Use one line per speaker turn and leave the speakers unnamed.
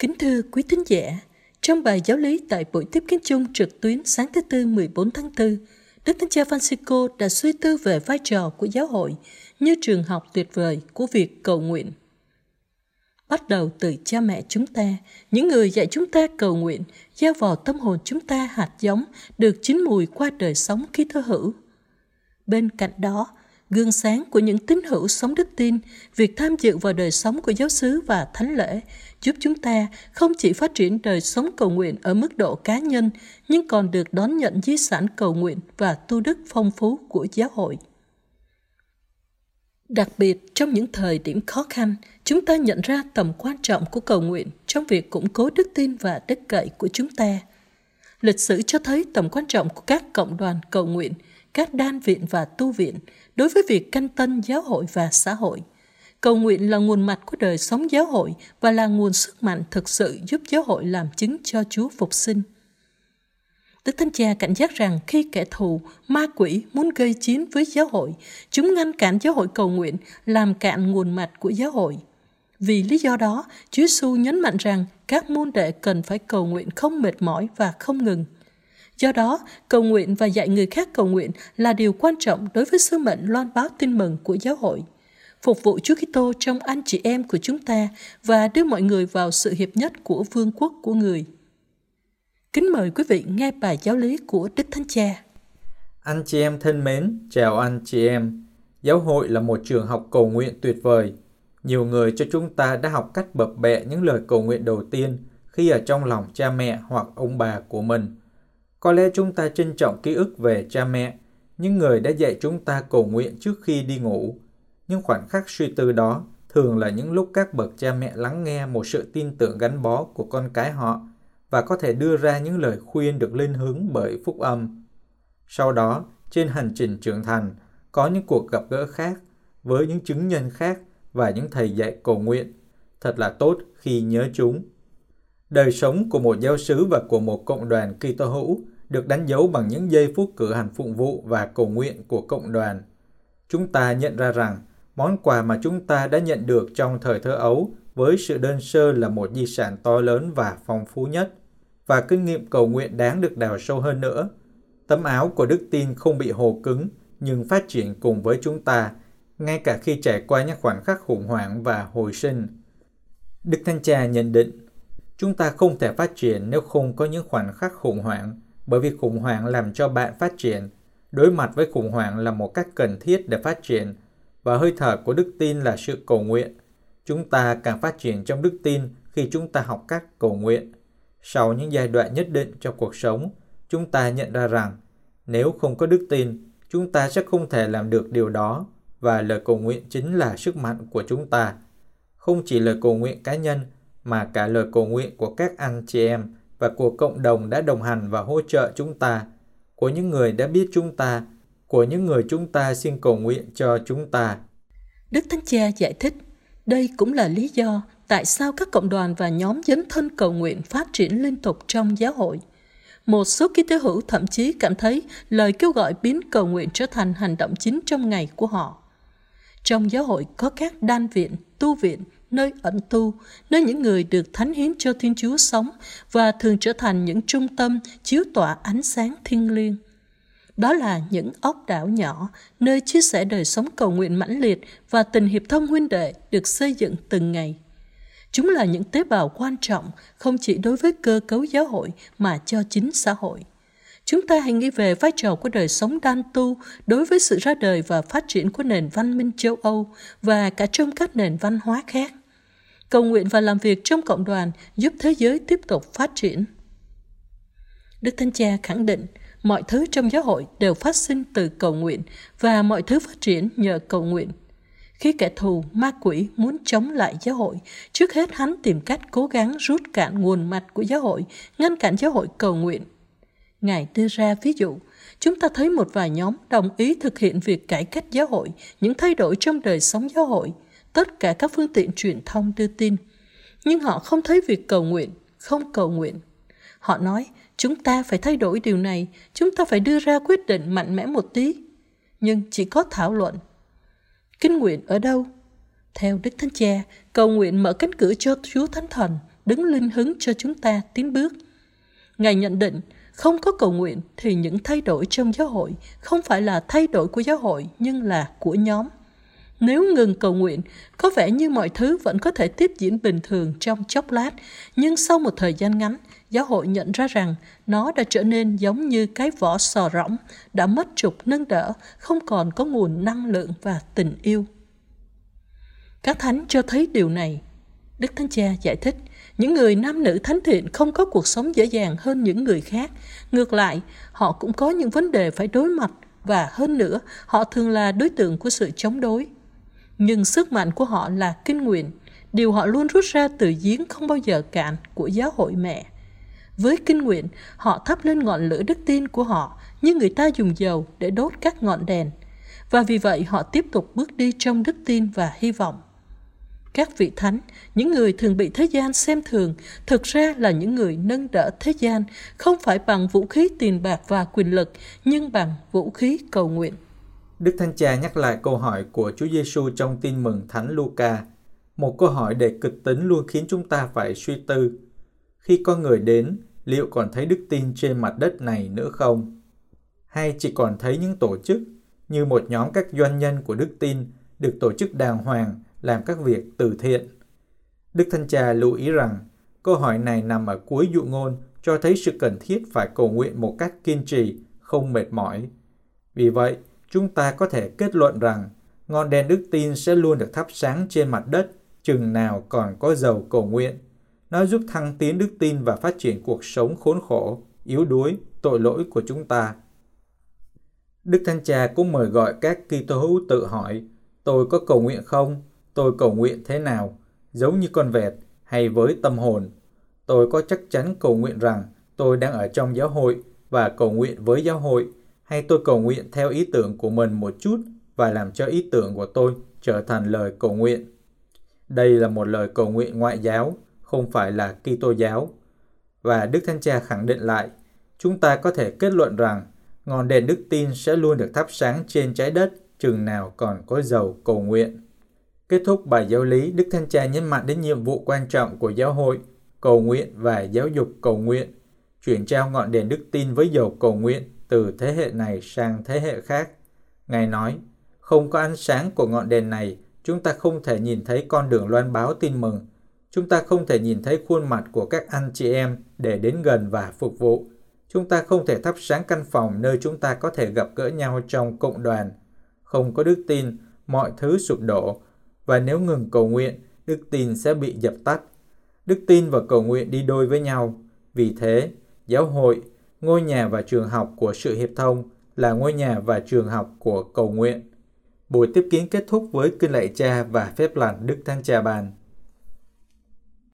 Kính thưa quý thính giả, trong bài giáo lý tại buổi tiếp kiến chung trực tuyến sáng thứ Tư 14 tháng 4, Đức Thánh Cha Francisco đã suy tư về vai trò của giáo hội như trường học tuyệt vời của việc cầu nguyện. Bắt đầu từ cha mẹ chúng ta, những người dạy chúng ta cầu nguyện, gieo vào tâm hồn chúng ta hạt giống được chín mùi qua đời sống khi thơ hữu. Bên cạnh đó, gương sáng của những tín hữu sống đức tin, việc tham dự vào đời sống của giáo xứ và thánh lễ giúp chúng ta không chỉ phát triển đời sống cầu nguyện ở mức độ cá nhân, nhưng còn được đón nhận di sản cầu nguyện và tu đức phong phú của giáo hội. Đặc biệt, trong những thời điểm khó khăn, chúng ta nhận ra tầm quan trọng của cầu nguyện trong việc củng cố đức tin và đức cậy của chúng ta. Lịch sử cho thấy tầm quan trọng của các cộng đoàn cầu nguyện, các đan viện và tu viện đối với việc canh tân giáo hội và xã hội. Cầu nguyện là nguồn mạch của đời sống giáo hội và là nguồn sức mạnh thực sự giúp giáo hội làm chứng cho Chúa phục sinh. Đức Thánh Cha cảnh giác rằng khi kẻ thù, ma quỷ muốn gây chiến với giáo hội, chúng ngăn cản giáo hội cầu nguyện, làm cạn nguồn mạch của giáo hội. Vì lý do đó, Chúa Giêsu nhấn mạnh rằng các môn đệ cần phải cầu nguyện không mệt mỏi và không ngừng. Do đó, cầu nguyện và dạy người khác cầu nguyện là điều quan trọng đối với sứ mệnh loan báo tin mừng của giáo hội. Phục vụ Chúa Kitô trong anh chị em của chúng ta và đưa mọi người vào sự hiệp nhất của vương quốc của người. Kính mời quý vị nghe bài giáo lý của Đức Thánh Cha.
Anh chị em thân mến, chào anh chị em. Giáo hội là một trường học cầu nguyện tuyệt vời. Nhiều người cho chúng ta đã học cách bập bẹ những lời cầu nguyện đầu tiên khi ở trong lòng cha mẹ hoặc ông bà của mình. Có lẽ chúng ta trân trọng ký ức về cha mẹ, những người đã dạy chúng ta cầu nguyện trước khi đi ngủ. Nhưng khoảnh khắc suy tư đó thường là những lúc các bậc cha mẹ lắng nghe một sự tin tưởng gắn bó của con cái họ và có thể đưa ra những lời khuyên được linh hướng bởi phúc âm. Sau đó, trên hành trình trưởng thành, có những cuộc gặp gỡ khác với những chứng nhân khác và những thầy dạy cầu nguyện. Thật là tốt khi nhớ chúng. Đời sống của một giáo sứ và của một cộng đoàn Kitô hữu được đánh dấu bằng những giây phút cử hành phụng vụ và cầu nguyện của cộng đoàn. Chúng ta nhận ra rằng món quà mà chúng ta đã nhận được trong thời thơ ấu với sự đơn sơ là một di sản to lớn và phong phú nhất và kinh nghiệm cầu nguyện đáng được đào sâu hơn nữa. Tấm áo của đức tin không bị hồ cứng nhưng phát triển cùng với chúng ta, ngay cả khi trải qua những khoảnh khắc khủng hoảng và hồi sinh. Đức Thanh Cha nhận định, chúng ta không thể phát triển nếu không có những khoảnh khắc khủng hoảng, bởi vì khủng hoảng làm cho bạn phát triển. Đối mặt với khủng hoảng là một cách cần thiết để phát triển, và hơi thở của đức tin là sự cầu nguyện. Chúng ta càng phát triển trong đức tin khi chúng ta học cách cầu nguyện. Sau những giai đoạn nhất định trong cuộc sống, chúng ta nhận ra rằng nếu không có đức tin, chúng ta sẽ không thể làm được điều đó và lời cầu nguyện chính là sức mạnh của chúng ta. Không chỉ lời cầu nguyện cá nhân mà cả lời cầu nguyện của các anh chị em và của cộng đồng đã đồng hành và hỗ trợ chúng ta, của những người đã biết chúng ta, của những người chúng ta xin cầu nguyện cho chúng ta.
Đức Thánh Cha giải thích, đây cũng là lý do tại sao các cộng đoàn và nhóm dấn thân cầu nguyện phát triển liên tục trong giáo hội. Một số ký tế hữu thậm chí cảm thấy lời kêu gọi biến cầu nguyện trở thành hành động chính trong ngày của họ. Trong giáo hội có các đan viện, tu viện, nơi ẩn tu, nơi những người được thánh hiến cho Thiên Chúa sống và thường trở thành những trung tâm chiếu tỏa ánh sáng thiêng liêng. Đó là những ốc đảo nhỏ, nơi chia sẻ đời sống cầu nguyện mãnh liệt và tình hiệp thông huynh đệ được xây dựng từng ngày. Chúng là những tế bào quan trọng không chỉ đối với cơ cấu giáo hội mà cho chính xã hội. Chúng ta hãy nghĩ về vai trò của đời sống đan tu đối với sự ra đời và phát triển của nền văn minh châu Âu và cả trong các nền văn hóa khác. Cầu nguyện và làm việc trong cộng đoàn giúp thế giới tiếp tục phát triển. Đức Thánh Cha khẳng định mọi thứ trong giáo hội đều phát sinh từ cầu nguyện và mọi thứ phát triển nhờ cầu nguyện. Khi kẻ thù, ma quỷ muốn chống lại giáo hội, trước hết hắn tìm cách cố gắng rút cạn nguồn mạch của giáo hội, ngăn cản giáo hội cầu nguyện. Ngài đưa ra ví dụ, chúng ta thấy một vài nhóm đồng ý thực hiện việc cải cách giáo hội, những thay đổi trong đời sống giáo hội, tất cả các phương tiện truyền thông đưa tin. Nhưng họ không thấy việc cầu nguyện, không cầu nguyện. Họ nói, chúng ta phải thay đổi điều này, chúng ta phải đưa ra quyết định mạnh mẽ một tí. Nhưng chỉ có thảo luận, Kinh nguyện ở đâu? Theo Đức Thánh Cha, cầu nguyện mở cánh cửa cho Chúa Thánh Thần, đứng linh hứng cho chúng ta tiến bước. Ngài nhận định, không có cầu nguyện thì những thay đổi trong giáo hội không phải là thay đổi của giáo hội nhưng là của nhóm. Nếu ngừng cầu nguyện, có vẻ như mọi thứ vẫn có thể tiếp diễn bình thường trong chốc lát, nhưng sau một thời gian ngắn, giáo hội nhận ra rằng nó đã trở nên giống như cái vỏ sò rỗng, đã mất trục nâng đỡ, không còn có nguồn năng lượng và tình yêu. Các thánh cho thấy điều này. Đức Thánh Cha giải thích, những người nam nữ thánh thiện không có cuộc sống dễ dàng hơn những người khác. Ngược lại, họ cũng có những vấn đề phải đối mặt và hơn nữa, họ thường là đối tượng của sự chống đối. Nhưng sức mạnh của họ là kinh nguyện, điều họ luôn rút ra từ giếng không bao giờ cạn của giáo hội mẹ. Với kinh nguyện, họ thắp lên ngọn lửa đức tin của họ như người ta dùng dầu để đốt các ngọn đèn. Và vì vậy họ tiếp tục bước đi trong đức tin và hy vọng. Các vị thánh, những người thường bị thế gian xem thường, thực ra là những người nâng đỡ thế gian, không phải bằng vũ khí tiền bạc và quyền lực, nhưng bằng vũ khí cầu nguyện.
Đức Thánh Cha nhắc lại câu hỏi của Chúa Giêsu trong tin mừng Thánh Luca. Một câu hỏi đầy kịch tính luôn khiến chúng ta phải suy tư. Khi con người đến, liệu còn thấy đức tin trên mặt đất này nữa không? Hay chỉ còn thấy những tổ chức như một nhóm các doanh nhân của đức tin được tổ chức đàng hoàng làm các việc từ thiện? Đức Thanh Cha lưu ý rằng câu hỏi này nằm ở cuối dụ ngôn cho thấy sự cần thiết phải cầu nguyện một cách kiên trì, không mệt mỏi. Vì vậy, chúng ta có thể kết luận rằng ngọn đèn đức tin sẽ luôn được thắp sáng trên mặt đất chừng nào còn có dầu cầu nguyện. Nó giúp thăng tiến đức tin và phát triển cuộc sống khốn khổ, yếu đuối, tội lỗi của chúng ta. Đức Thánh Cha cũng mời gọi các Kitô hữu tự hỏi, tôi có cầu nguyện không? Tôi cầu nguyện thế nào? Giống như con vẹt hay với tâm hồn? Tôi có chắc chắn cầu nguyện rằng tôi đang ở trong giáo hội và cầu nguyện với giáo hội hay tôi cầu nguyện theo ý tưởng của mình một chút và làm cho ý tưởng của tôi trở thành lời cầu nguyện. Đây là một lời cầu nguyện ngoại giáo, không phải là Kitô giáo. Và Đức Thánh Cha khẳng định lại, chúng ta có thể kết luận rằng ngọn đèn đức tin sẽ luôn được thắp sáng trên trái đất chừng nào còn có dầu cầu nguyện. Kết thúc bài giáo lý, Đức Thánh Cha nhấn mạnh đến nhiệm vụ quan trọng của giáo hội, cầu nguyện và giáo dục cầu nguyện, chuyển trao ngọn đèn đức tin với dầu cầu nguyện từ thế hệ này sang thế hệ khác. Ngài nói, không có ánh sáng của ngọn đèn này, chúng ta không thể nhìn thấy con đường loan báo tin mừng. Chúng ta không thể nhìn thấy khuôn mặt của các anh chị em để đến gần và phục vụ. Chúng ta không thể thắp sáng căn phòng nơi chúng ta có thể gặp gỡ nhau trong cộng đoàn. Không có đức tin, mọi thứ sụp đổ. Và nếu ngừng cầu nguyện, đức tin sẽ bị dập tắt. Đức tin và cầu nguyện đi đôi với nhau. Vì thế, giáo hội ngôi nhà và trường học của sự hiệp thông là ngôi nhà và trường học của cầu nguyện. Buổi tiếp kiến kết thúc với kinh lạy cha và phép lành Đức Thánh Cha Bàn.